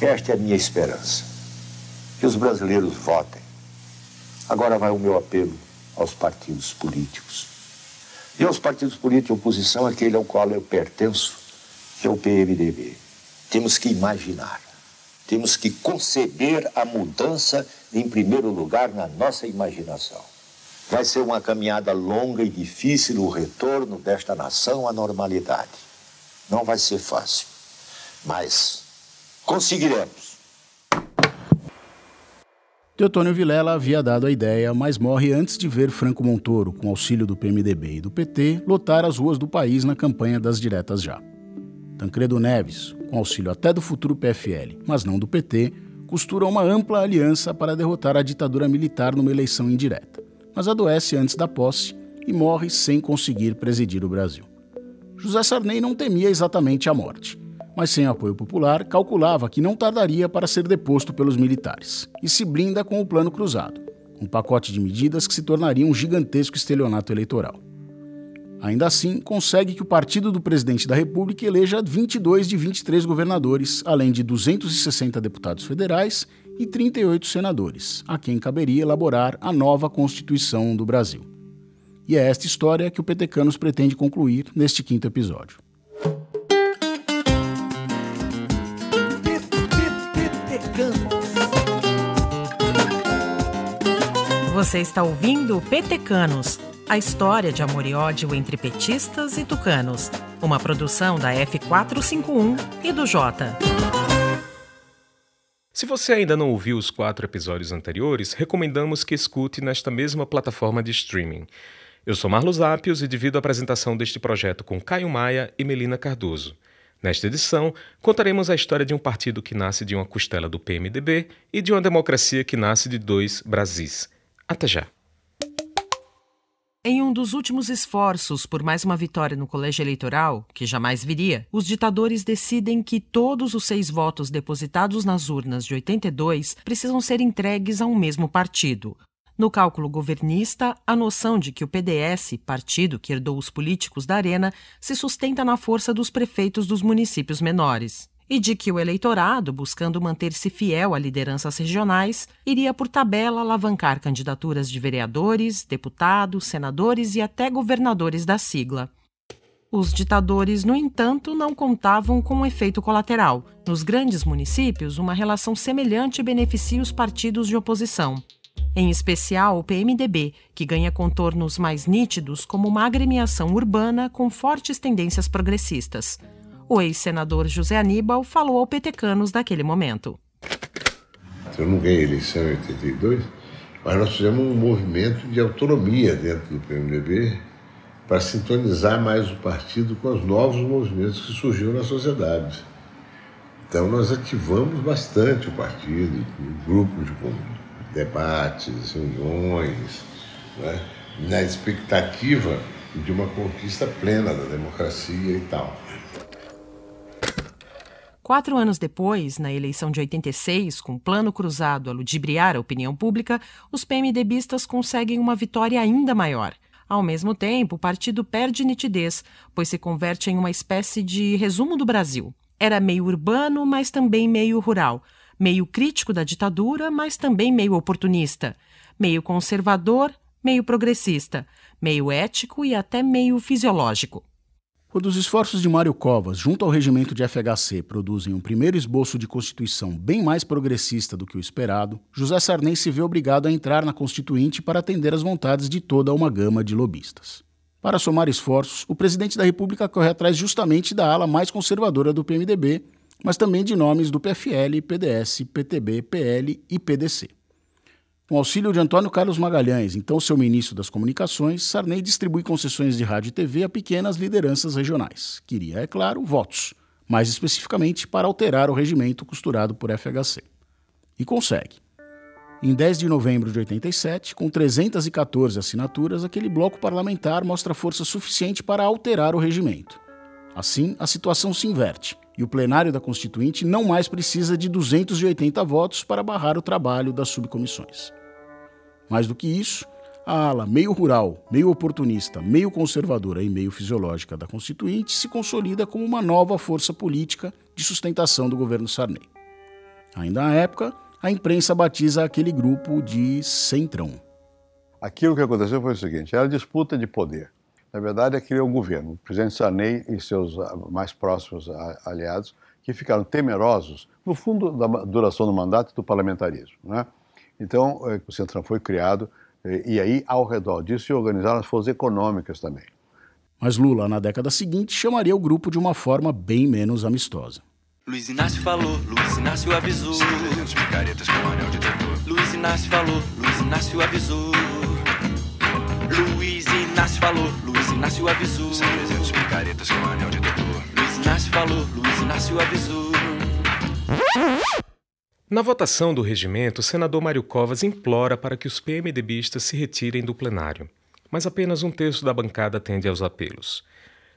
Esta é a minha esperança. Que os brasileiros votem. Agora vai o meu apelo aos partidos políticos. E aos partidos políticos de oposição, aquele ao qual eu pertenço, que é o PMDB. Temos que imaginar, temos que conceber a mudança em primeiro lugar na nossa imaginação. Vai ser uma caminhada longa e difícil o retorno desta nação à normalidade. Não vai ser fácil, mas conseguiremos. Teotônio Vilela havia dado a ideia, mas morre antes de ver Franco Montoro, com auxílio do PMDB e do PT, lotar as ruas do país na campanha das diretas já. Tancredo Neves, com auxílio até do futuro PFL, mas não do PT, costura uma ampla aliança para derrotar a ditadura militar numa eleição indireta, mas adoece antes da posse e morre sem conseguir presidir o Brasil. José Sarney não temia exatamente a morte, mas sem apoio popular, calculava que não tardaria para ser deposto pelos militares, e se blinda com o Plano Cruzado, um pacote de medidas que se tornaria um gigantesco estelionato eleitoral. Ainda assim, consegue que o partido do presidente da República eleja 22 de 23 governadores, além de 260 deputados federais e 38 senadores, a quem caberia elaborar a nova Constituição do Brasil. E é esta história que o Petecanos pretende concluir neste quinto episódio. Você está ouvindo Petecanos a história de amor e ódio entre petistas e tucanos. Uma produção da F451 e do Jota. Se você ainda não ouviu os quatro episódios anteriores, recomendamos que escute nesta mesma plataforma de streaming. Eu sou Marlos Ápios e divido a apresentação deste projeto com Caio Maia e Melina Cardoso. Nesta edição, contaremos a história de um partido que nasce de uma costela do PMDB e de uma democracia que nasce de dois Brasis. Até já! Em um dos últimos esforços por mais uma vitória no colégio eleitoral, que jamais viria, os ditadores decidem que todos os seis votos depositados nas urnas de 82 precisam ser entregues a um mesmo partido. No cálculo governista, a noção de que o PDS, partido que herdou os políticos da Arena, se sustenta na força dos prefeitos dos municípios menores e de que o eleitorado, buscando manter-se fiel a lideranças regionais, iria por tabela alavancar candidaturas de vereadores, deputados, senadores e até governadores da sigla. Os ditadores, no entanto, não contavam com um efeito colateral. Nos grandes municípios, uma relação semelhante beneficia os partidos de oposição. Em especial o PMDB, que ganha contornos mais nítidos como uma agremiação urbana com fortes tendências progressistas. O ex-senador José Aníbal falou ao Petecanos daquele momento. Eu não ganhei a eleição em 82, mas nós fizemos um movimento de autonomia dentro do PMDB para sintonizar mais o partido com os novos movimentos que surgiram na sociedade. Então nós ativamos bastante o partido, grupos de debates, reuniões, né, na expectativa de uma conquista plena da democracia e tal. Quatro anos depois, na eleição de 86, com plano cruzado a ludibriar a opinião pública, os PMDBistas conseguem uma vitória ainda maior. Ao mesmo tempo, o partido perde nitidez, pois se converte em uma espécie de resumo do Brasil. Era meio urbano, mas também meio rural. Meio crítico da ditadura, mas também meio oportunista. Meio conservador, meio progressista. Meio ético e até meio fisiológico. Quando os esforços de Mário Covas, junto ao regimento de FHC, produzem um primeiro esboço de Constituição bem mais progressista do que o esperado, José Sarney se vê obrigado a entrar na Constituinte para atender às vontades de toda uma gama de lobistas. Para somar esforços, o presidente da República corre atrás justamente da ala mais conservadora do PMDB, mas também de nomes do PFL, PDS, PTB, PL e PDC. Com auxílio de Antônio Carlos Magalhães, então seu ministro das Comunicações, Sarney distribui concessões de rádio e TV a pequenas lideranças regionais. Queria, é claro, votos, mais especificamente para alterar o regimento costurado por FHC. E consegue. Em 10 de novembro de 87, com 314 assinaturas, aquele bloco parlamentar mostra força suficiente para alterar o regimento. Assim, a situação se inverte e o plenário da Constituinte não mais precisa de 280 votos para barrar o trabalho das subcomissões. Mais do que isso, a ala meio rural, meio oportunista, meio conservadora e meio fisiológica da Constituinte se consolida como uma nova força política de sustentação do governo Sarney. Ainda na época, a imprensa batiza aquele grupo de Centrão. Aquilo que aconteceu foi o seguinte: era disputa de poder. Na verdade, é o governo. O presidente Sarney e seus ah, mais próximos aliados que ficaram temerosos, no fundo, da duração do mandato do parlamentarismo. Né? Então, é, o Centrão foi criado é, e aí, ao redor disso, se organizaram as forças econômicas também. Mas Lula, na década seguinte, chamaria o grupo de uma forma bem menos amistosa. Luiz Inácio falou, Luiz Inácio avisou. picaretas com anel de Luiz Inácio falou, Luiz Inácio avisou. Luiz Inácio falou, Luiz Inácio avisou. picaretas com anel de Luiz Inácio falou, Luiz Inácio avisou. Na votação do regimento, o senador Mário Covas implora para que os PMDBistas se retirem do plenário, mas apenas um terço da bancada atende aos apelos.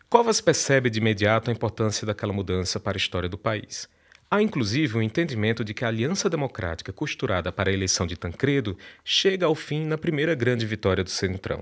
Covas percebe de imediato a importância daquela mudança para a história do país. Há inclusive o um entendimento de que a aliança democrática costurada para a eleição de Tancredo chega ao fim na primeira grande vitória do Centrão.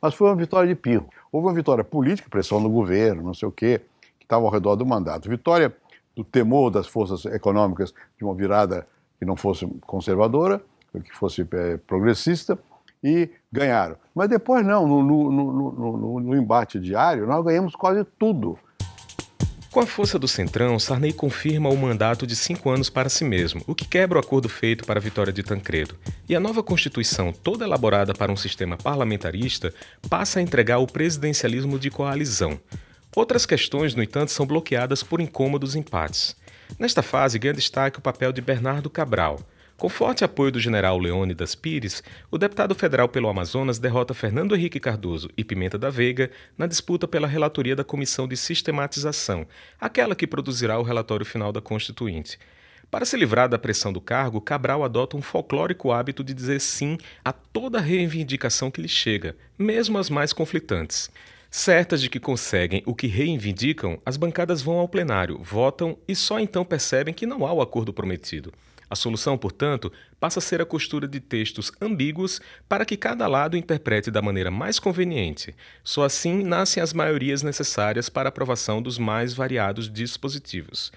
Mas foi uma vitória de pirro. Houve uma vitória política, pressão do governo, não sei o quê, que estava ao redor do mandato. Vitória do temor das forças econômicas de uma virada que não fosse conservadora, que fosse é, progressista, e ganharam. Mas depois não, no, no, no, no, embate diário, nós ganhamos quase tudo. Com a força do Centrão, Sarney confirma o mandato de cinco anos para si mesmo, o que quebra o acordo feito para a vitória de Tancredo. E a nova Constituição, toda elaborada para um sistema parlamentarista, passa a entregar o presidencialismo de coalizão. Outras questões, no entanto, são bloqueadas por incômodos empates. Nesta fase, ganha destaque o papel de Bernardo Cabral. Com forte apoio do general Leônidas Pires, o deputado federal pelo Amazonas derrota Fernando Henrique Cardoso e Pimenta da Veiga na disputa pela relatoria da Comissão de Sistematização, aquela que produzirá o relatório final da Constituinte. Para se livrar da pressão do cargo, Cabral adota um folclórico hábito de dizer sim a toda reivindicação que lhe chega, mesmo as mais conflitantes. Certas de que conseguem o que reivindicam, as bancadas vão ao plenário, votam e só então percebem que não há o acordo prometido. A solução, portanto, passa a ser a costura de textos ambíguos para que cada lado interprete da maneira mais conveniente. Só assim nascem as maiorias necessárias para a aprovação dos mais variados dispositivos.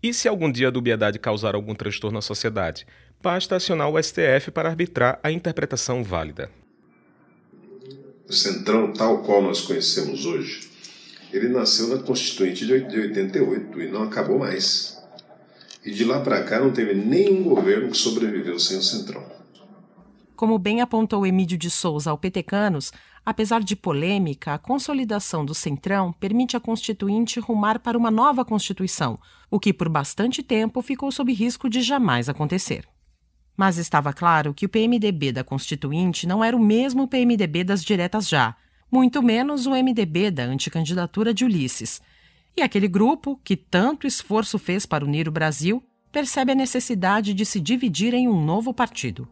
E se algum dia a dubiedade causar algum transtorno à sociedade? Basta acionar o STF para arbitrar a interpretação válida o Centrão tal qual nós conhecemos hoje, ele nasceu na Constituinte de 88 e não acabou mais. E de lá para cá não teve nenhum governo que sobreviveu sem o Centrão. Como bem apontou Emílio de Souza ao Petecanos, apesar de polêmica, a consolidação do Centrão permite à Constituinte rumar para uma nova Constituição, o que por bastante tempo ficou sob risco de jamais acontecer. Mas estava claro que o PMDB da Constituinte não era o mesmo PMDB das diretas já, muito menos o MDB da anticandidatura de Ulisses. E aquele grupo, que tanto esforço fez para unir o Brasil, percebe a necessidade de se dividir em um novo partido.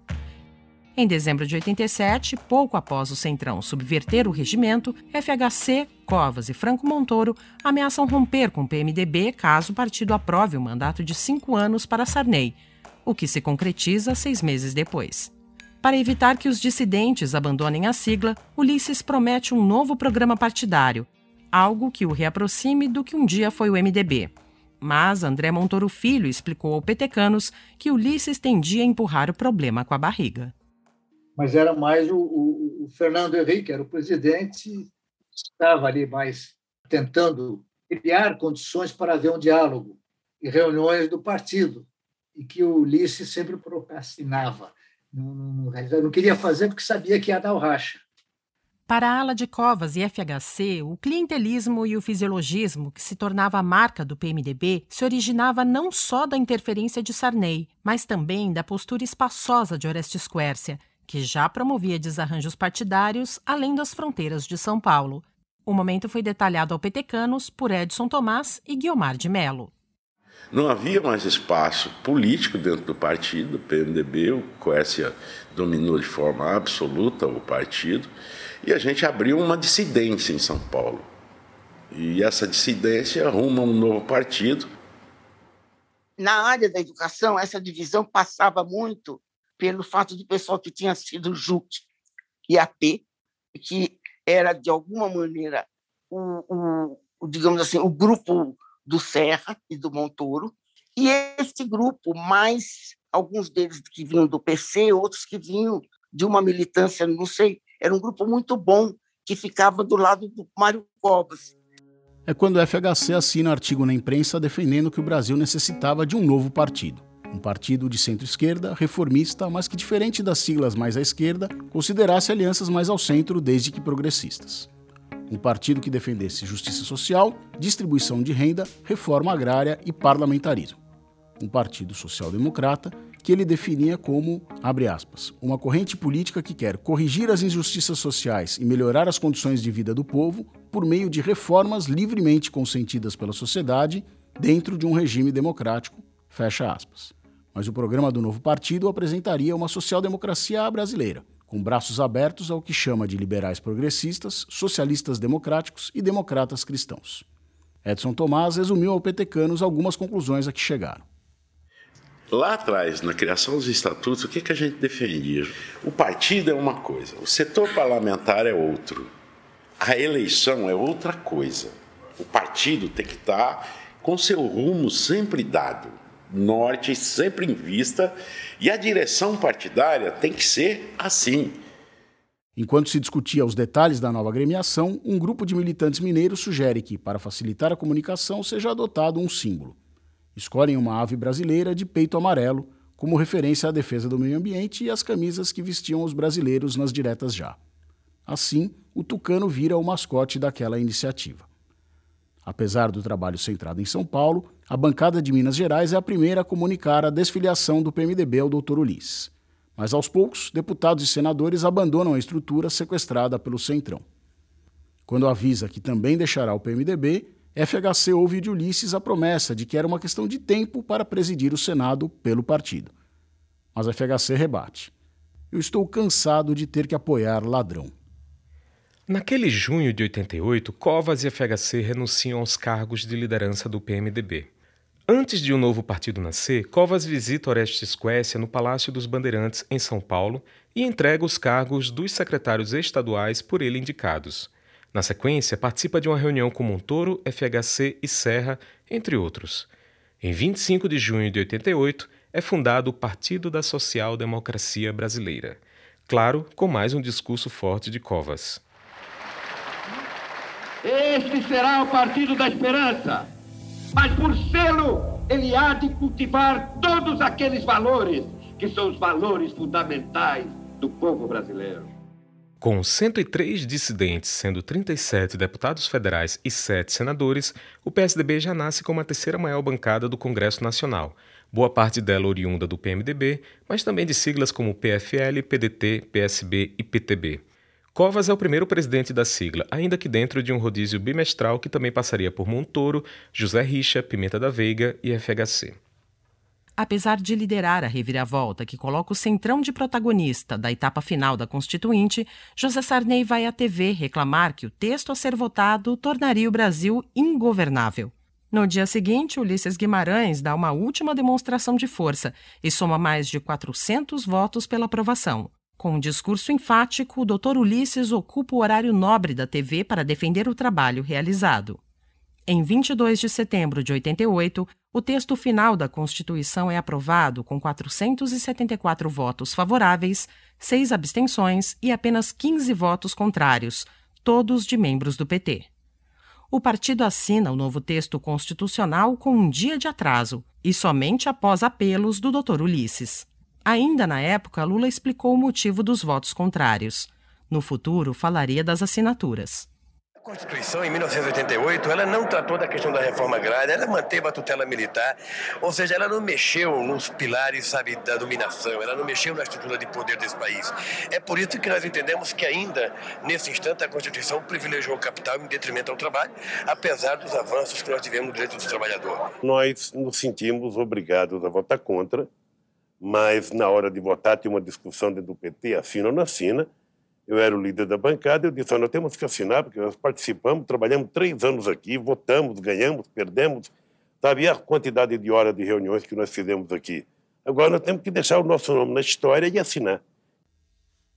Em dezembro de 87, pouco após o Centrão subverter o regimento, FHC, Covas e Franco Montoro ameaçam romper com o PMDB caso o partido aprove o mandato de cinco anos para Sarney, o que se concretiza seis meses depois. Para evitar que os dissidentes abandonem a sigla, Ulisses promete um novo programa partidário, algo que o reaproxime do que um dia foi o MDB. Mas André Montoro Filho explicou ao Petecanos que Ulisses tendia a empurrar o problema com a barriga. Mas era mais o, o, o Fernando Henrique, era o presidente, estava ali mais tentando criar condições para haver um diálogo e reuniões do partido e que o Ulisses sempre procrastinava. Não, não, queria fazer porque sabia que ia dar o racha. Para a ala de Covas e FHC, o clientelismo e o fisiologismo, que se tornava a marca do PMDB, se originava não só da interferência de Sarney, mas também da postura espaçosa de Orestes Quércia, que já promovia desarranjos partidários além das fronteiras de São Paulo. O momento foi detalhado ao Petecanos por Edson Tomás e Guiomar de Mello. Não havia mais espaço político dentro do partido, o PMDB, o Coécia dominou de forma absoluta o partido, e a gente abriu uma dissidência em São Paulo. E essa dissidência arruma um novo partido. Na área da educação, essa divisão passava muito pelo fato do pessoal que tinha sido JUC e AP, que era, de alguma maneira, o, o digamos assim, o grupo do Serra e do Montoro, E esse grupo, mais alguns deles que vinham do PC, outros que vinham de uma militância, não sei, era um grupo muito bom que ficava do lado do Mário Covas. É quando o FHC assina artigo na imprensa defendendo que o Brasil necessitava de um novo partido. Um partido de centro-esquerda, reformista, mas que, diferente das siglas mais à esquerda, considerasse alianças mais ao centro desde que progressistas. Um partido que defendesse justiça social, distribuição de renda, reforma agrária e parlamentarismo. Um partido social-democrata que ele definia como, abre aspas, uma corrente política que quer corrigir as injustiças sociais e melhorar as condições de vida do povo por meio de reformas livremente consentidas pela sociedade dentro de um regime democrático, fecha aspas. Mas o programa do novo partido apresentaria uma social-democracia brasileira, com braços abertos ao que chama de liberais progressistas, socialistas democráticos e democratas cristãos. Edson Tomás resumiu ao petecanos algumas conclusões a que chegaram. Lá atrás, na criação dos estatutos, o que, que a gente defendia? O partido é uma coisa, o setor parlamentar é outro, a eleição é outra coisa. O partido tem que estar com seu rumo sempre dado, norte sempre em vista, e a direção partidária tem que ser assim. Enquanto se discutia os detalhes da nova agremiação, um grupo de militantes mineiros sugere que, para facilitar a comunicação, seja adotado um símbolo escolhem uma ave brasileira de peito amarelo como referência à defesa do meio ambiente e às camisas que vestiam os brasileiros nas diretas já. Assim, o tucano vira o mascote daquela iniciativa. Apesar do trabalho centrado em São Paulo, a bancada de Minas Gerais é a primeira a comunicar a desfiliação do PMDB ao Dr. Ulisses. Mas aos poucos, deputados e senadores abandonam a estrutura sequestrada pelo Centrão. Quando avisa que também deixará o PMDB, FHC ouve de Ulisses a promessa de que era uma questão de tempo para presidir o Senado pelo partido. Mas FHC rebate. Eu estou cansado de ter que apoiar ladrão. Naquele junho de 88, Covas e FHC renunciam aos cargos de liderança do PMDB. Antes de um novo partido nascer, Covas visita Orestes Quécia no Palácio dos Bandeirantes, em São Paulo, e entrega os cargos dos secretários estaduais por ele indicados. Na sequência, participa de uma reunião com Montoro, FHC e Serra, entre outros. Em 25 de junho de 88, é fundado o Partido da Social Democracia Brasileira. Claro, com mais um discurso forte de Covas. Este será o Partido da Esperança, mas por sê-lo, ele há de cultivar todos aqueles valores que são os valores fundamentais do povo brasileiro. Com 103 dissidentes, sendo 37 deputados federais e 7 senadores, o PSDB já nasce como a terceira maior bancada do Congresso Nacional, boa parte dela oriunda do PMDB, mas também de siglas como PFL, PDT, PSB e PTB. Covas é o primeiro presidente da sigla, ainda que dentro de um rodízio bimestral que também passaria por Montoro, José Richa, Pimenta da Veiga e FHC. Apesar de liderar a reviravolta que coloca o centrão de protagonista da etapa final da Constituinte, José Sarney vai à TV reclamar que o texto a ser votado tornaria o Brasil ingovernável. No dia seguinte, Ulisses Guimarães dá uma última demonstração de força e soma mais de 400 votos pela aprovação. Com um discurso enfático, o Dr. Ulisses ocupa o horário nobre da TV para defender o trabalho realizado. Em 22 de setembro de 88, o texto final da Constituição é aprovado com 474 votos favoráveis, seis abstenções e apenas 15 votos contrários, todos de membros do PT. O partido assina o novo texto constitucional com um dia de atraso e somente após apelos do Dr. Ulisses. Ainda na época, Lula explicou o motivo dos votos contrários. No futuro, falaria das assinaturas. A Constituição, em 1988, ela não tratou da questão da reforma agrária, ela manteve a tutela militar, ou seja, ela não mexeu nos pilares, sabe, da dominação, ela não mexeu na estrutura de poder desse país. É por isso que nós entendemos que ainda, nesse instante, a Constituição privilegiou o capital em detrimento ao trabalho, apesar dos avanços que nós tivemos no direito do trabalhador. Nós nos sentimos obrigados a votar contra, mas na hora de votar tinha uma discussão dentro do PT, assina ou não assina, eu era o líder da bancada, eu disse, nós temos que assinar, porque nós participamos, trabalhamos três anos aqui, votamos, ganhamos, perdemos, sabe? a quantidade de horas de reuniões que nós fizemos aqui. Agora nós temos que deixar o nosso nome na história e assinar.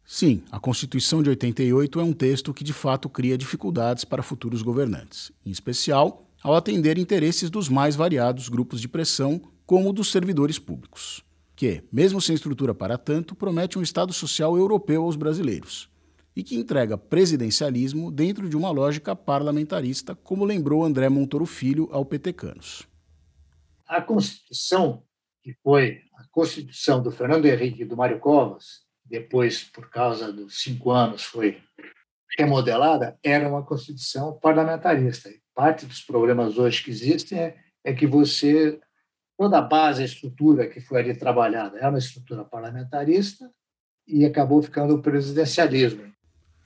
Sim, a Constituição de 88 é um texto que de fato cria dificuldades para futuros governantes, em especial ao atender interesses dos mais variados grupos de pressão, como dos servidores públicos, que, mesmo sem estrutura para tanto, promete um Estado social europeu aos brasileiros e que entrega presidencialismo dentro de uma lógica parlamentarista, como lembrou André Montoro Filho ao Petecanos. A Constituição, que foi a Constituição do Fernando Henrique e do Mário Covas, depois, por causa dos cinco anos, foi remodelada, era uma Constituição parlamentarista. Parte dos problemas hoje que existem é, é que você toda a base, a estrutura que foi ali trabalhada é uma estrutura parlamentarista e acabou ficando o presidencialismo.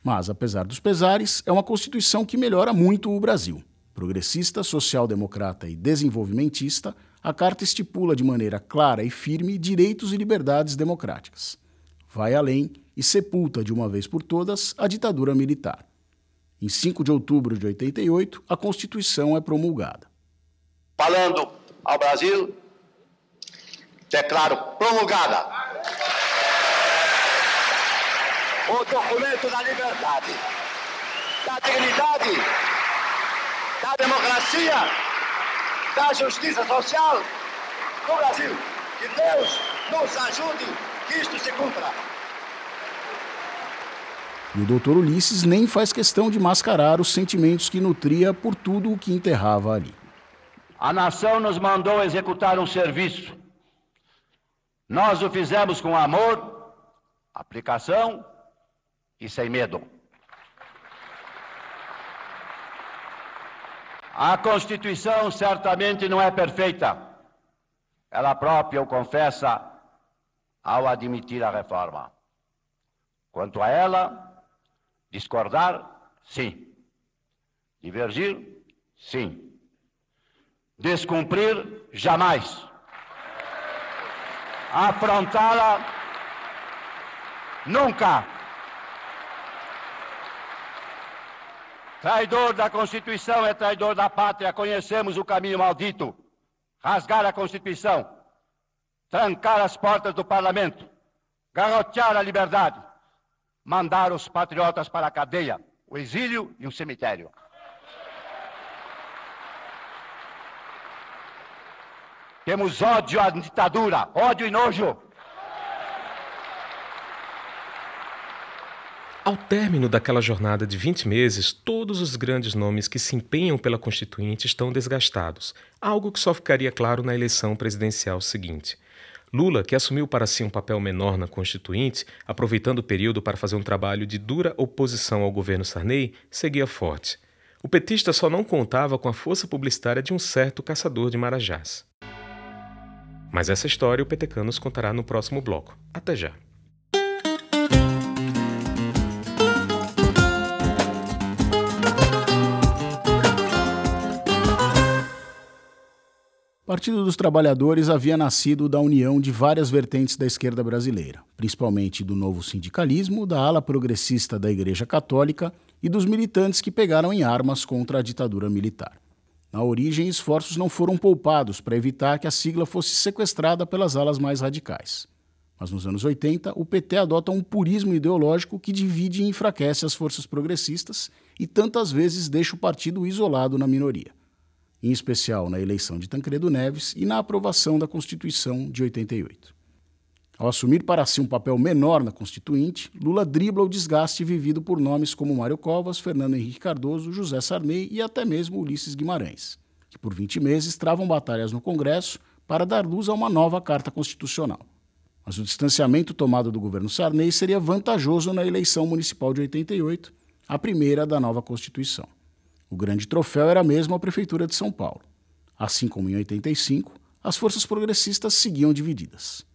Mas, apesar dos pesares, é uma Constituição que melhora muito o Brasil. Progressista, social-democrata e desenvolvimentista, a Carta estipula de maneira clara e firme direitos e liberdades democráticas. Vai além e sepulta de uma vez por todas a ditadura militar. Em 5 de outubro de 88, a Constituição é promulgada. Falando ao Brasil, declaro promulgada o documento da liberdade, da dignidade, da democracia, da justiça social no Brasil. Que Deus nos ajude que isto se cumpra. E o doutor Ulisses nem faz questão de mascarar os sentimentos que nutria por tudo o que enterrava ali. A nação nos mandou executar um serviço. Nós o fizemos com amor, aplicação e sem medo. A Constituição certamente não é perfeita. Ela própria o confessa ao admitir a reforma. Quanto a ela, discordar, sim. Divergir, sim. Descumprir, jamais. Afrontá-la, nunca. Traidor da Constituição é traidor da pátria. Conhecemos o caminho maldito. Rasgar a Constituição, trancar as portas do parlamento, garrotear a liberdade, mandar os patriotas para a cadeia, o exílio e o cemitério. Temos ódio à ditadura, ódio e nojo. Ao término daquela jornada de 20 meses, todos os grandes nomes que se empenham pela Constituinte estão desgastados, algo que só ficaria claro na eleição presidencial seguinte. Lula, que assumiu para si um papel menor na Constituinte, aproveitando o período para fazer um trabalho de dura oposição ao governo Sarney, seguia forte. O petista só não contava com a força publicitária de um certo caçador de marajás. Mas essa história o Petecano nos contará no próximo bloco. Até já! Partido dos Trabalhadores havia nascido da união de várias vertentes da esquerda brasileira, principalmente do novo sindicalismo, da ala progressista da Igreja Católica e dos militantes que pegaram em armas contra a ditadura militar. Na origem, esforços não foram poupados para evitar que a sigla fosse sequestrada pelas alas mais radicais. Mas nos anos 80, o PT adota um purismo ideológico que divide e enfraquece as forças progressistas e tantas vezes deixa o partido isolado na minoria em especial na eleição de Tancredo Neves e na aprovação da Constituição de 88. Ao assumir para si um papel menor na Constituinte, Lula dribla o desgaste vivido por nomes como Mário Covas, Fernando Henrique Cardoso, José Sarney e até mesmo Ulisses Guimarães, que por 20 meses travam batalhas no Congresso para dar luz a uma nova Carta Constitucional. Mas o distanciamento tomado do governo Sarney seria vantajoso na eleição municipal de 88, a primeira da nova Constituição. O grande troféu era mesmo a Prefeitura de São Paulo. Assim como em 85, as forças progressistas seguiam divididas.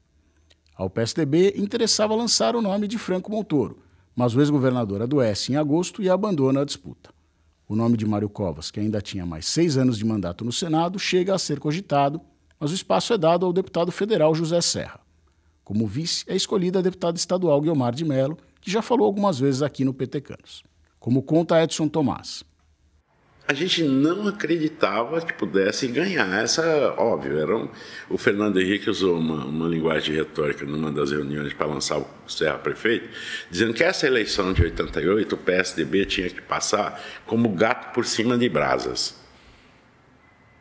Ao PSDB interessava lançar o nome de Franco Montoro, mas o ex-governador adoece em agosto e abandona a disputa. O nome de Mário Covas, que ainda tinha mais seis anos de mandato no Senado, chega a ser cogitado, mas o espaço é dado ao deputado federal José Serra. Como vice, é escolhida a deputada estadual Guilmar de Mello, que já falou algumas vezes aqui no PT Canos. Como conta Edson Tomás, a gente não acreditava que pudesse ganhar. Essa, óbvio, era um, o Fernando Henrique usou uma, uma linguagem retórica numa das reuniões para lançar o Serra Prefeito, dizendo que essa eleição de 88 o PSDB tinha que passar como gato por cima de brasas.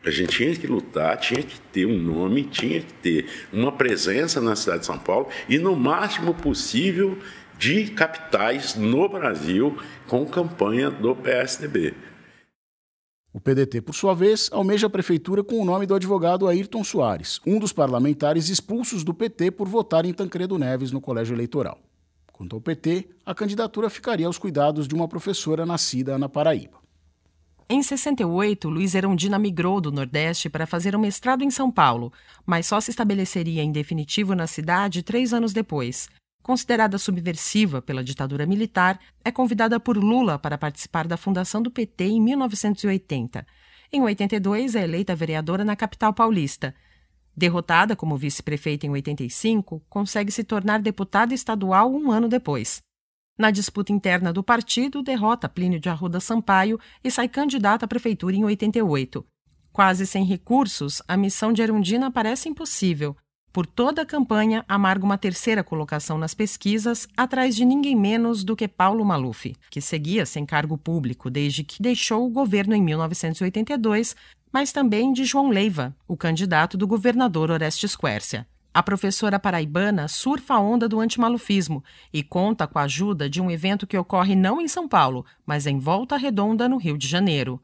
A gente tinha que lutar, tinha que ter um nome, tinha que ter uma presença na cidade de São Paulo e, no máximo possível, de capitais no Brasil com campanha do PSDB. O PDT, por sua vez, almeja a prefeitura com o nome do advogado Ayrton Soares, um dos parlamentares expulsos do PT por votar em Tancredo Neves no colégio eleitoral. Quanto ao PT, a candidatura ficaria aos cuidados de uma professora nascida na Paraíba. Em 68, Luiz Erundina migrou do Nordeste para fazer um mestrado em São Paulo, mas só se estabeleceria em definitivo na cidade três anos depois. Considerada subversiva pela ditadura militar, é convidada por Lula para participar da fundação do PT em 1980. Em 82, é eleita vereadora na capital paulista. Derrotada como vice-prefeita em 85, consegue se tornar deputada estadual um ano depois. Na disputa interna do partido, derrota Plínio de Arruda Sampaio e sai candidata à prefeitura em 88. Quase sem recursos, a missão de Erundina parece impossível. Por toda a campanha, amarga uma terceira colocação nas pesquisas, atrás de ninguém menos do que Paulo Maluf, que seguia sem cargo público desde que deixou o governo em 1982, mas também de João Leiva, o candidato do governador Orestes Quércia. A professora paraibana surfa a onda do antimalufismo e conta com a ajuda de um evento que ocorre não em São Paulo, mas em Volta Redonda, no Rio de Janeiro.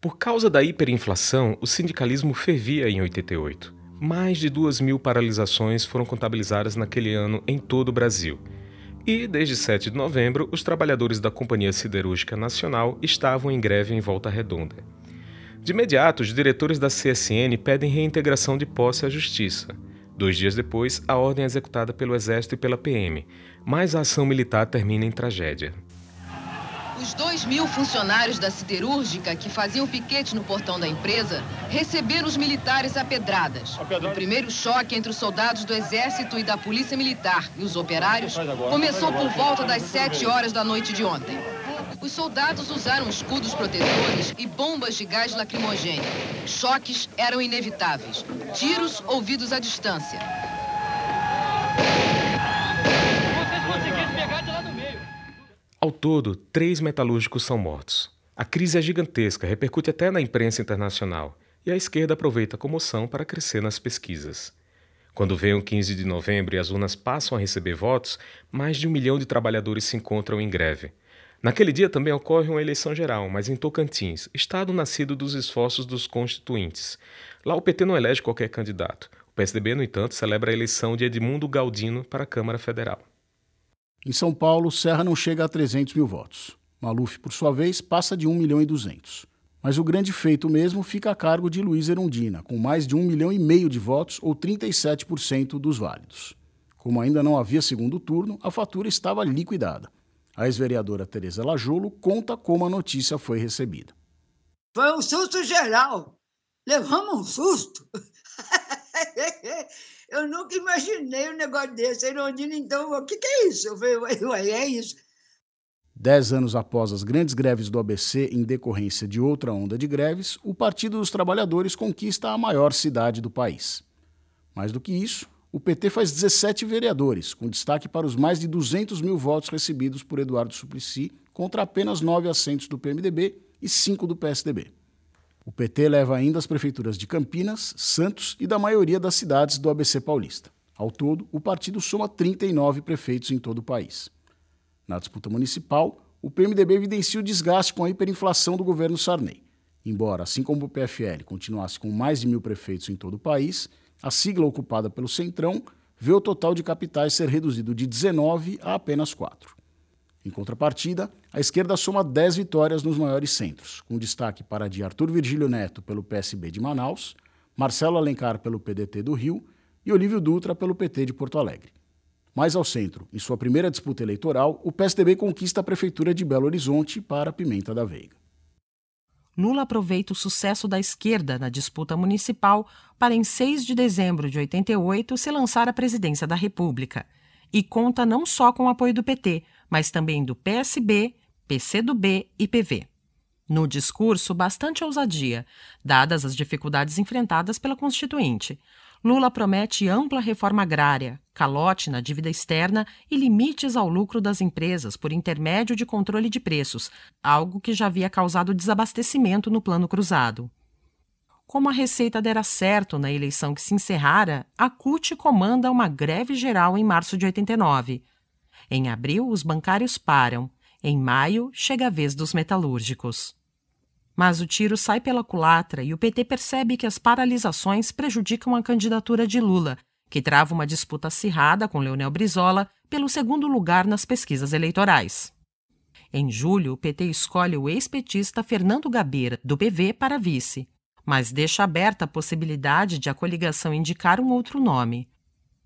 Por causa da hiperinflação, o sindicalismo fervia em 88. Mais de duas mil paralisações foram contabilizadas naquele ano em todo o Brasil. E, desde 7 de novembro, os trabalhadores da Companhia Siderúrgica Nacional estavam em greve em Volta Redonda. De imediato, os diretores da CSN pedem reintegração de posse à Justiça. Dois dias depois, a ordem é executada pelo Exército e pela PM, mas a ação militar termina em tragédia. Os dois mil funcionários da siderúrgica que faziam piquete no portão da empresa receberam os militares a pedradas. O primeiro choque entre os soldados do Exército e da Polícia Militar e os operários começou por volta das sete horas da noite de ontem. Os soldados usaram escudos protetores e bombas de gás lacrimogêneo. Choques eram inevitáveis. Tiros ouvidos à distância. Todo, três metalúrgicos são mortos. A crise é gigantesca, repercute até na imprensa internacional, e a esquerda aproveita a comoção para crescer nas pesquisas. Quando vem o 15 de novembro e as urnas passam a receber votos, mais de um milhão de trabalhadores se encontram em greve. Naquele dia também ocorre uma eleição geral, mas em Tocantins, estado nascido dos esforços dos constituintes. Lá o PT não elege qualquer candidato. O PSDB, no entanto, celebra a eleição de Edmundo Galdino para a Câmara Federal. Em São Paulo, Serra não chega a 300 mil votos. Maluf, por sua vez, passa de 1 milhão e 200. Mas o grande feito mesmo fica a cargo de Luiz Erundina, com mais de 1 milhão e meio de votos, ou 37% dos válidos. Como ainda não havia segundo turno, a fatura estava liquidada. A ex-vereadora Tereza Lajolo conta como a notícia foi recebida. Foi um susto geral. Levamos um susto. Eu nunca imaginei um negócio desse. Irondina, então, o que, que é isso? Eu falei, ué, é isso. Dez anos após as grandes greves do ABC em decorrência de outra onda de greves, o Partido dos Trabalhadores conquista a maior cidade do país. Mais do que isso, o PT faz 17 vereadores, com destaque para os mais de 200 mil votos recebidos por Eduardo Suplicy, contra apenas nove assentos do PMDB e cinco do PSDB. O PT leva ainda as prefeituras de Campinas, Santos e da maioria das cidades do ABC paulista. Ao todo, o partido soma 39 prefeitos em todo o país. Na disputa municipal, o PMDB evidencia o desgaste com a hiperinflação do governo Sarney. Embora, assim como o PFL, continuasse com mais de mil prefeitos em todo o país, a sigla ocupada pelo Centrão vê o total de capitais ser reduzido de 19 a apenas 4. Em contrapartida, a esquerda soma 10 vitórias nos maiores centros, com destaque para de Arthur Virgílio Neto pelo PSB de Manaus, Marcelo Alencar pelo PDT do Rio e Olívio Dutra pelo PT de Porto Alegre. Mais ao centro, em sua primeira disputa eleitoral, o PSDB conquista a prefeitura de Belo Horizonte para Pimenta da Veiga. Lula aproveita o sucesso da esquerda na disputa municipal para, em 6 de dezembro de 88, se lançar à presidência da República. E conta não só com o apoio do PT, mas também do PSB, PCdoB e PV. No discurso, bastante ousadia, dadas as dificuldades enfrentadas pela Constituinte. Lula promete ampla reforma agrária, calote na dívida externa e limites ao lucro das empresas por intermédio de controle de preços, algo que já havia causado desabastecimento no plano cruzado. Como a receita dera certo na eleição que se encerrara, a CUT comanda uma greve geral em março de 89. Em abril, os bancários param. Em maio, chega a vez dos metalúrgicos. Mas o tiro sai pela culatra e o PT percebe que as paralisações prejudicam a candidatura de Lula, que trava uma disputa acirrada com Leonel Brizola pelo segundo lugar nas pesquisas eleitorais. Em julho, o PT escolhe o ex-petista Fernando Gabeira, do PV, para vice mas deixa aberta a possibilidade de a coligação indicar um outro nome.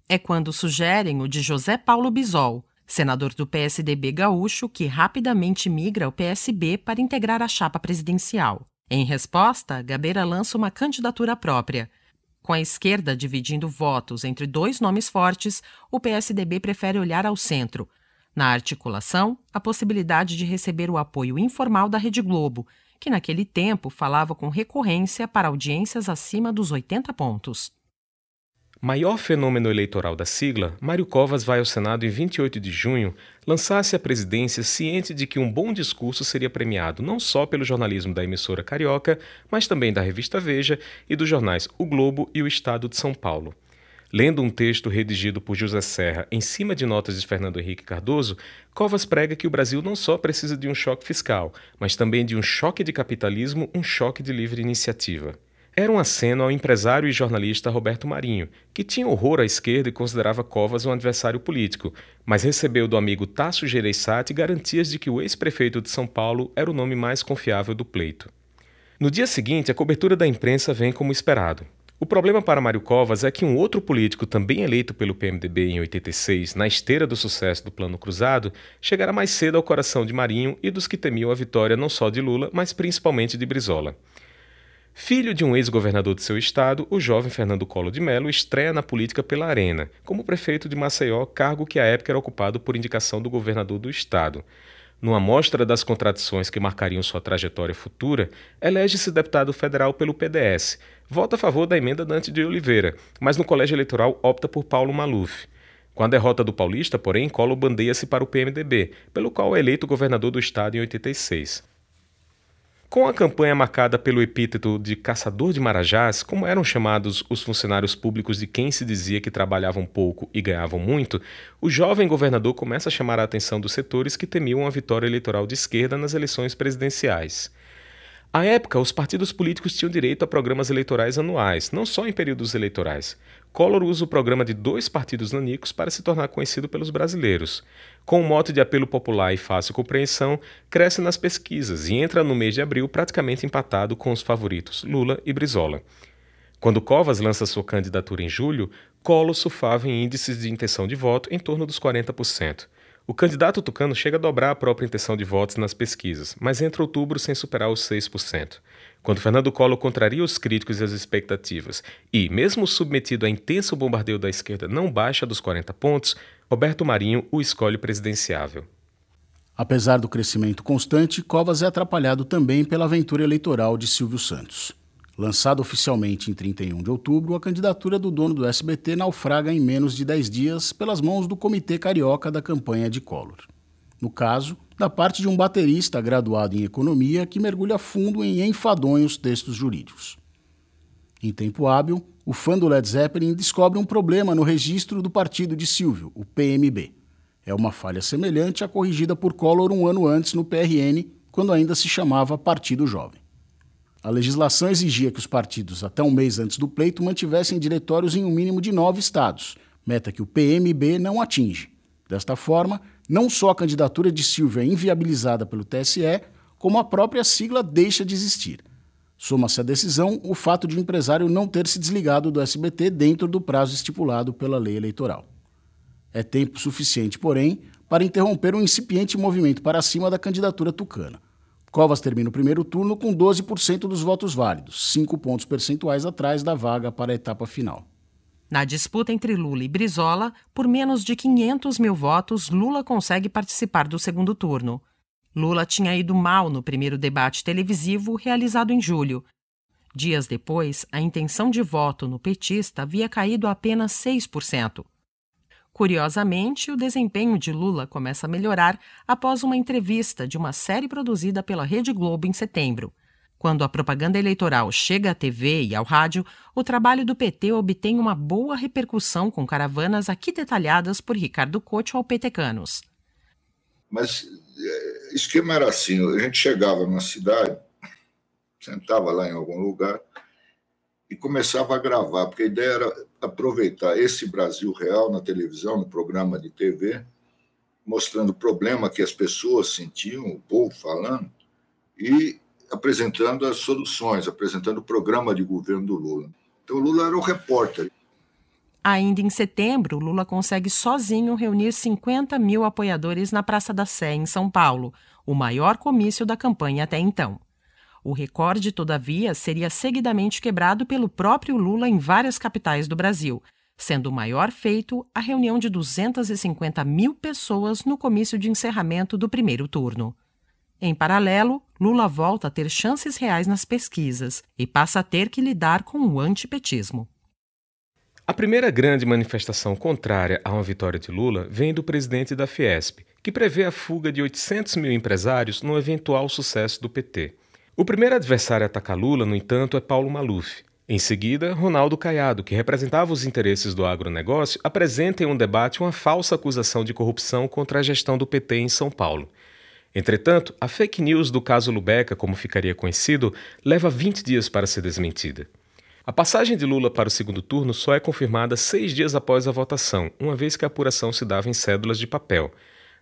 É quando sugerem o de José Paulo Bisol, senador do PSDB gaúcho que rapidamente migra ao PSB para integrar a chapa presidencial. Em resposta, Gabeira lança uma candidatura própria. Com a esquerda dividindo votos entre dois nomes fortes, o PSDB prefere olhar ao centro. Na articulação, a possibilidade de receber o apoio informal da Rede Globo, que naquele tempo falava com recorrência para audiências acima dos 80 pontos. Maior fenômeno eleitoral da sigla, Mário Covas vai ao Senado em 28 de junho lançar-se à presidência ciente de que um bom discurso seria premiado não só pelo jornalismo da emissora carioca, mas também da revista Veja e dos jornais O Globo e o Estado de São Paulo. Lendo um texto redigido por José Serra em cima de notas de Fernando Henrique Cardoso, Covas prega que o Brasil não só precisa de um choque fiscal, mas também de um choque de capitalismo, um choque de livre iniciativa. Era um aceno ao empresário e jornalista Roberto Marinho, que tinha horror à esquerda e considerava Covas um adversário político, mas recebeu do amigo Tasso Gereissati garantias de que o ex-prefeito de São Paulo era o nome mais confiável do pleito. No dia seguinte, a cobertura da imprensa vem como esperado. O problema para Mário Covas é que um outro político, também eleito pelo PMDB em 86, na esteira do sucesso do Plano Cruzado, chegará mais cedo ao coração de Marinho e dos que temiam a vitória não só de Lula, mas principalmente de Brizola. Filho de um ex-governador de seu estado, o jovem Fernando Collor de Mello estreia na política pela Arena, como prefeito de Maceió, cargo que à época era ocupado por indicação do governador do estado. Numa mostra das contradições que marcariam sua trajetória futura, elege-se deputado federal pelo PDS, vota a favor da emenda Dante de Oliveira, mas no colégio eleitoral opta por Paulo Maluf. Com a derrota do Paulista, porém, Collor bandeia-se para o PMDB, pelo qual é eleito governador do estado em 86. Com a campanha marcada pelo epíteto de caçador de marajás, como eram chamados os funcionários públicos de quem se dizia que trabalhavam pouco e ganhavam muito, o jovem governador começa a chamar a atenção dos setores que temiam a vitória eleitoral de esquerda nas eleições presidenciais. À época, os partidos políticos tinham direito a programas eleitorais anuais, não só em períodos eleitorais. Collor usa o programa de dois partidos nanicos para se tornar conhecido pelos brasileiros. Com um mote de apelo popular e fácil compreensão, cresce nas pesquisas e entra no mês de abril praticamente empatado com os favoritos Lula e Brizola. Quando Covas lança sua candidatura em julho, Collor surfava em índices de intenção de voto em torno dos 40%. O candidato tucano chega a dobrar a própria intenção de votos nas pesquisas, mas entra outubro sem superar os 6%. Quando Fernando Collor contraria os críticos e as expectativas e, mesmo submetido a intenso bombardeio da esquerda, não baixa dos 40 pontos, Roberto Marinho o escolhe presidenciável. Apesar do crescimento constante, Covas é atrapalhado também pela aventura eleitoral de Silvio Santos. Lançada oficialmente em 31 de outubro, a candidatura do dono do SBT naufraga em menos de 10 dias pelas mãos do Comitê Carioca da campanha de Collor. No caso, da parte de um baterista graduado em economia que mergulha fundo em enfadonhos textos jurídicos. Em tempo hábil, o fã do Led Zeppelin descobre um problema no registro do partido de Silvio, o PMB. É uma falha semelhante à corrigida por Collor um ano antes no PRN, quando ainda se chamava Partido Jovem. A legislação exigia que os partidos, até um mês antes do pleito, mantivessem diretórios em um mínimo de nove estados, meta que o PMB não atinge. Desta forma, não só a candidatura de Silvio é inviabilizada pelo TSE, como a própria sigla deixa de existir. Soma-se à decisão o fato de o empresário não ter se desligado do SBT dentro do prazo estipulado pela lei eleitoral. É tempo suficiente, porém, para interromper um incipiente movimento para cima da candidatura tucana. Covas termina o primeiro turno com 12% dos votos válidos, 5 pontos percentuais atrás da vaga para a etapa final. Na disputa entre Lula e Brizola, por menos de 500 mil votos, Lula consegue participar do segundo turno. Lula tinha ido mal no primeiro debate televisivo realizado em julho. Dias depois, a intenção de voto no petista havia caído a apenas 6%. Curiosamente, o desempenho de Lula começa a melhorar após uma entrevista de uma série produzida pela Rede Globo em setembro. Quando a propaganda eleitoral chega à TV e ao rádio, o trabalho do PT obtém uma boa repercussão com caravanas aqui detalhadas por Ricardo Couto ao petecanos. Mas é, esquema era assim: a gente chegava na cidade, sentava lá em algum lugar e começava a gravar, porque a ideia era aproveitar esse Brasil real na televisão, no programa de TV, mostrando o problema que as pessoas sentiam, o povo falando, e apresentando as soluções, apresentando o programa de governo do Lula. Então, o Lula era o repórter. Ainda em setembro, Lula consegue sozinho reunir 50 mil apoiadores na Praça da Sé, em São Paulo, o maior comício da campanha até então. O recorde, todavia, seria seguidamente quebrado pelo próprio Lula em várias capitais do Brasil, sendo o maior feito a reunião de 250 mil pessoas no comício de encerramento do primeiro turno. Em paralelo, Lula volta a ter chances reais nas pesquisas e passa a ter que lidar com o antipetismo. A primeira grande manifestação contrária a uma vitória de Lula vem do presidente da Fiesp, que prevê a fuga de 800 mil empresários no eventual sucesso do PT. O primeiro adversário a atacar Lula, no entanto, é Paulo Maluf. Em seguida, Ronaldo Caiado, que representava os interesses do agronegócio, apresenta em um debate uma falsa acusação de corrupção contra a gestão do PT em São Paulo. Entretanto, a fake news do caso Lubeca, como ficaria conhecido, leva 20 dias para ser desmentida. A passagem de Lula para o segundo turno só é confirmada seis dias após a votação, uma vez que a apuração se dava em cédulas de papel.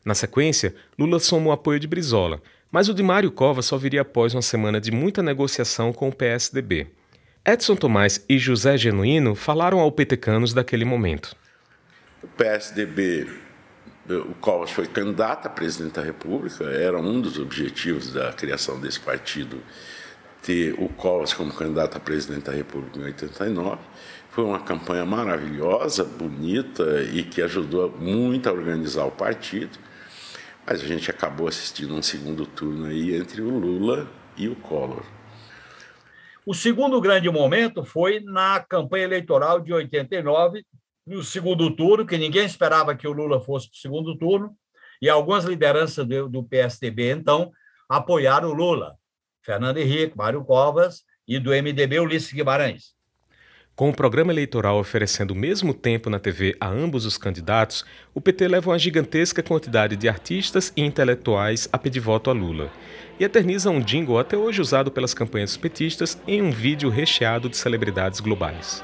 Na sequência, Lula soma o apoio de Brizola, mas o de Mário Covas só viria após uma semana de muita negociação com o PSDB. Edson Tomás e José Genuíno falaram ao petecanos daquele momento. O PSDB o Covas foi candidato a presidente da República, era um dos objetivos da criação desse partido, ter o Covas como candidato a presidente da República em 89. Foi uma campanha maravilhosa, bonita e que ajudou muito a organizar o partido. Mas a gente acabou assistindo um segundo turno aí entre o Lula e o Collor. O segundo grande momento foi na campanha eleitoral de 89, no segundo turno, que ninguém esperava que o Lula fosse para o segundo turno, e algumas lideranças do, do PSDB, então, apoiaram o Lula. Fernando Henrique, Mário Covas e do MDB, Ulisses Guimarães. Com o programa eleitoral oferecendo o mesmo tempo na TV a ambos os candidatos, o PT leva uma gigantesca quantidade de artistas e intelectuais a pedir voto a Lula. E eterniza um jingle até hoje usado pelas campanhas petistas em um vídeo recheado de celebridades globais.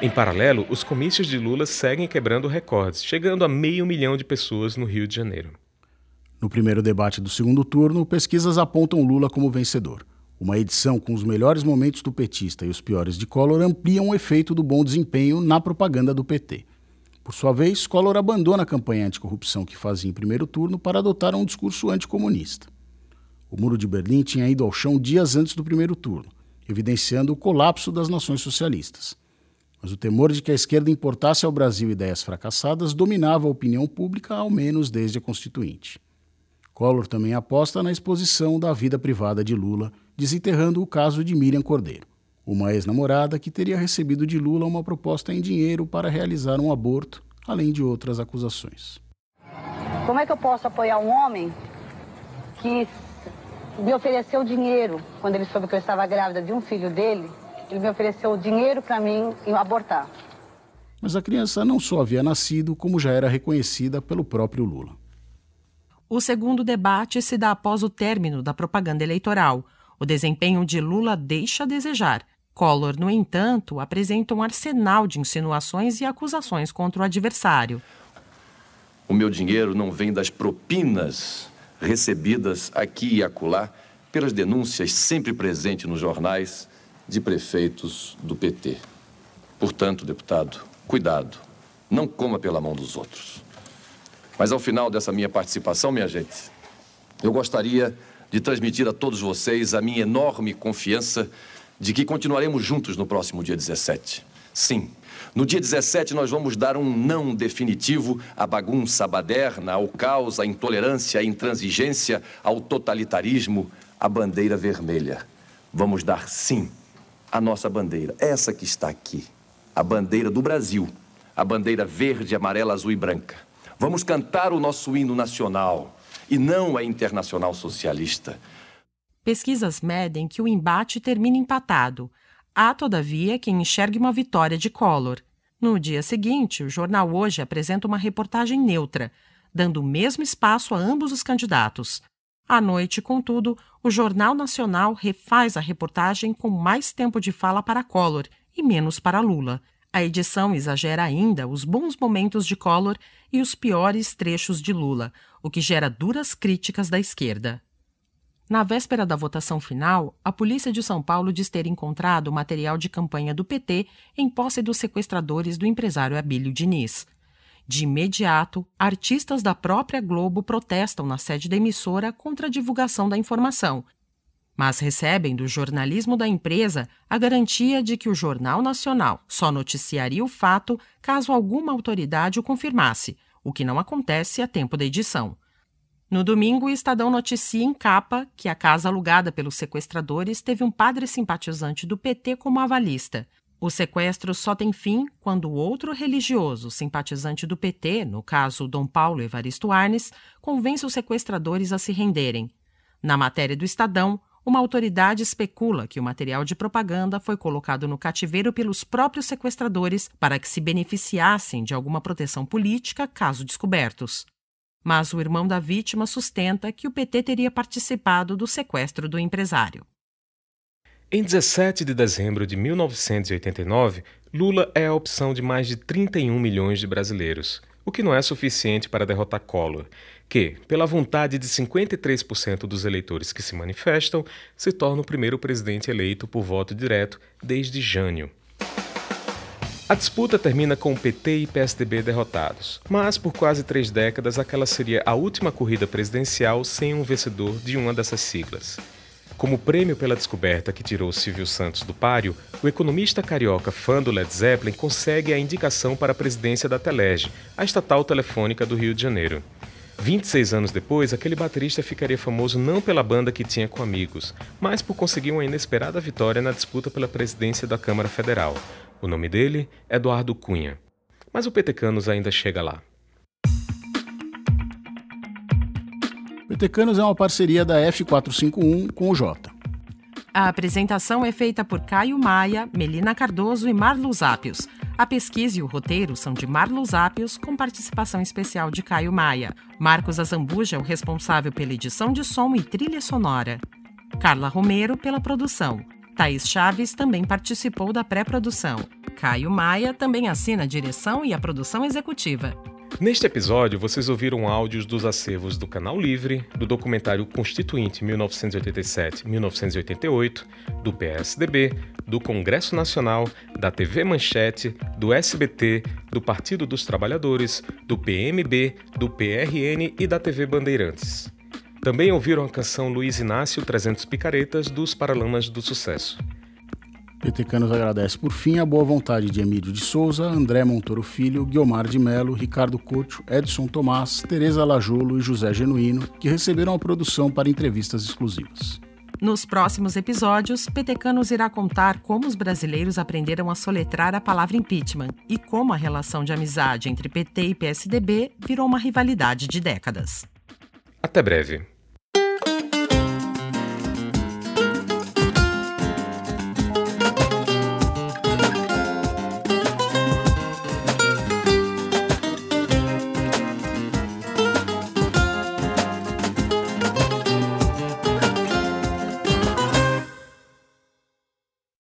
Em paralelo, os comícios de Lula seguem quebrando recordes, chegando a meio milhão de pessoas no Rio de Janeiro. No primeiro debate do segundo turno, pesquisas apontam Lula como vencedor. Uma edição com os melhores momentos do petista e os piores de Collor ampliam o efeito do bom desempenho na propaganda do PT. Por sua vez, Collor abandona a campanha anticorrupção que fazia em primeiro turno para adotar um discurso anticomunista. O Muro de Berlim tinha ido ao chão dias antes do primeiro turno, evidenciando o colapso das nações socialistas mas o temor de que a esquerda importasse ao Brasil ideias fracassadas dominava a opinião pública, ao menos desde a Constituinte. Collor também aposta na exposição da vida privada de Lula, desenterrando o caso de Miriam Cordeiro, uma ex-namorada que teria recebido de Lula uma proposta em dinheiro para realizar um aborto, além de outras acusações. Como é que eu posso apoiar um homem que me ofereceu dinheiro quando ele soube que eu estava grávida de um filho dele ele me ofereceu dinheiro para mim abortar. Mas a criança não só havia nascido, como já era reconhecida pelo próprio Lula. O segundo debate se dá após o término da propaganda eleitoral. O desempenho de Lula deixa a desejar. Collor, no entanto, apresenta um arsenal de insinuações e acusações contra o adversário. O meu dinheiro não vem das propinas recebidas aqui e acolá pelas denúncias sempre presentes nos jornais de prefeitos do PT. Portanto, deputado, cuidado, não coma pela mão dos outros. Mas ao final dessa minha participação, minha gente, eu gostaria de transmitir a todos vocês a minha enorme confiança de que continuaremos juntos no próximo dia 17. Sim, No dia 17, nós vamos dar um não definitivo à bagunça baderna, ao caos, à intolerância, à intransigência, ao totalitarismo, à bandeira vermelha. Vamos dar sim à nossa bandeira, essa que está aqui, a bandeira do Brasil, a bandeira verde, amarela, azul e branca. Vamos cantar o nosso hino nacional e não a internacional socialista. Pesquisas medem que o embate termina empatado. Há, todavia, quem enxergue uma vitória de Collor. No dia seguinte, o jornal Hoje apresenta uma reportagem neutra, dando o mesmo espaço a ambos os candidatos. À noite, contudo, o Jornal Nacional refaz a reportagem com mais tempo de fala para Collor e menos para Lula. A edição exagera ainda os bons momentos de Collor e os piores trechos de Lula, o que gera duras críticas da esquerda. Na véspera da votação final, a polícia de São Paulo diz ter encontrado material de campanha do PT em posse dos sequestradores do empresário Abílio Diniz. De imediato, artistas da própria Globo protestam na sede da emissora contra a divulgação da informação, mas recebem do jornalismo da empresa a garantia de que o Jornal Nacional só noticiaria o fato caso alguma autoridade o confirmasse, o que não acontece a tempo da edição. No domingo, o Estadão noticia em capa que a casa alugada pelos sequestradores teve um padre simpatizante do PT como avalista. O sequestro só tem fim quando outro religioso, simpatizante do PT, no caso Dom Paulo Evaristo Arnes, convence os sequestradores a se renderem. Na matéria do Estadão, uma autoridade especula que o material de propaganda foi colocado no cativeiro pelos próprios sequestradores para que se beneficiassem de alguma proteção política caso descobertos mas o irmão da vítima sustenta que o PT teria participado do sequestro do empresário. Em 17 de dezembro de 1989, Lula é a opção de mais de 31 milhões de brasileiros, o que não é suficiente para derrotar Collor, que, pela vontade de 53% dos eleitores que se manifestam, se torna o primeiro presidente eleito por voto direto desde Jânio. A disputa termina com o PT e PSDB derrotados, mas por quase três décadas aquela seria a última corrida presidencial sem um vencedor de uma dessas siglas. Como prêmio pela descoberta que tirou Silvio Santos do páreo, o economista carioca fã do Led Zeppelin consegue a indicação para a presidência da Telege, a estatal telefônica do Rio de Janeiro. 26 anos depois, aquele baterista ficaria famoso não pela banda que tinha com amigos, mas por conseguir uma inesperada vitória na disputa pela presidência da Câmara Federal. O nome dele Eduardo Cunha. Mas o Petecanos ainda chega lá. Petecanos é uma parceria da F451 com o Jota. A apresentação é feita por Caio Maia, Melina Cardoso e Marlos Ápios. A pesquisa e o roteiro são de Marlos Ápios, com participação especial de Caio Maia. Marcos Azambuja é o responsável pela edição de som e trilha sonora. Carla Romero pela produção. Thaís Chaves também participou da pré-produção. Caio Maia também assina a direção e a produção executiva. Neste episódio, vocês ouviram áudios dos acervos do Canal Livre, do documentário Constituinte 1987-1988, do PSDB, do Congresso Nacional, da TV Manchete, do SBT, do Partido dos Trabalhadores, do PMB, do PRN e da TV Bandeirantes. Também ouviram a canção Luiz Inácio 300 Picaretas dos Paralamas do Sucesso. PT nos agradece por fim a boa vontade de Emílio de Souza, André Montoro Filho, Guiomar de Melo, Ricardo Couto, Edson Tomás, Tereza Lajolo e José Genuíno, que receberam a produção para entrevistas exclusivas. Nos próximos episódios, Petecanos irá contar como os brasileiros aprenderam a soletrar a palavra impeachment e como a relação de amizade entre PT e PSDB virou uma rivalidade de décadas. Até breve.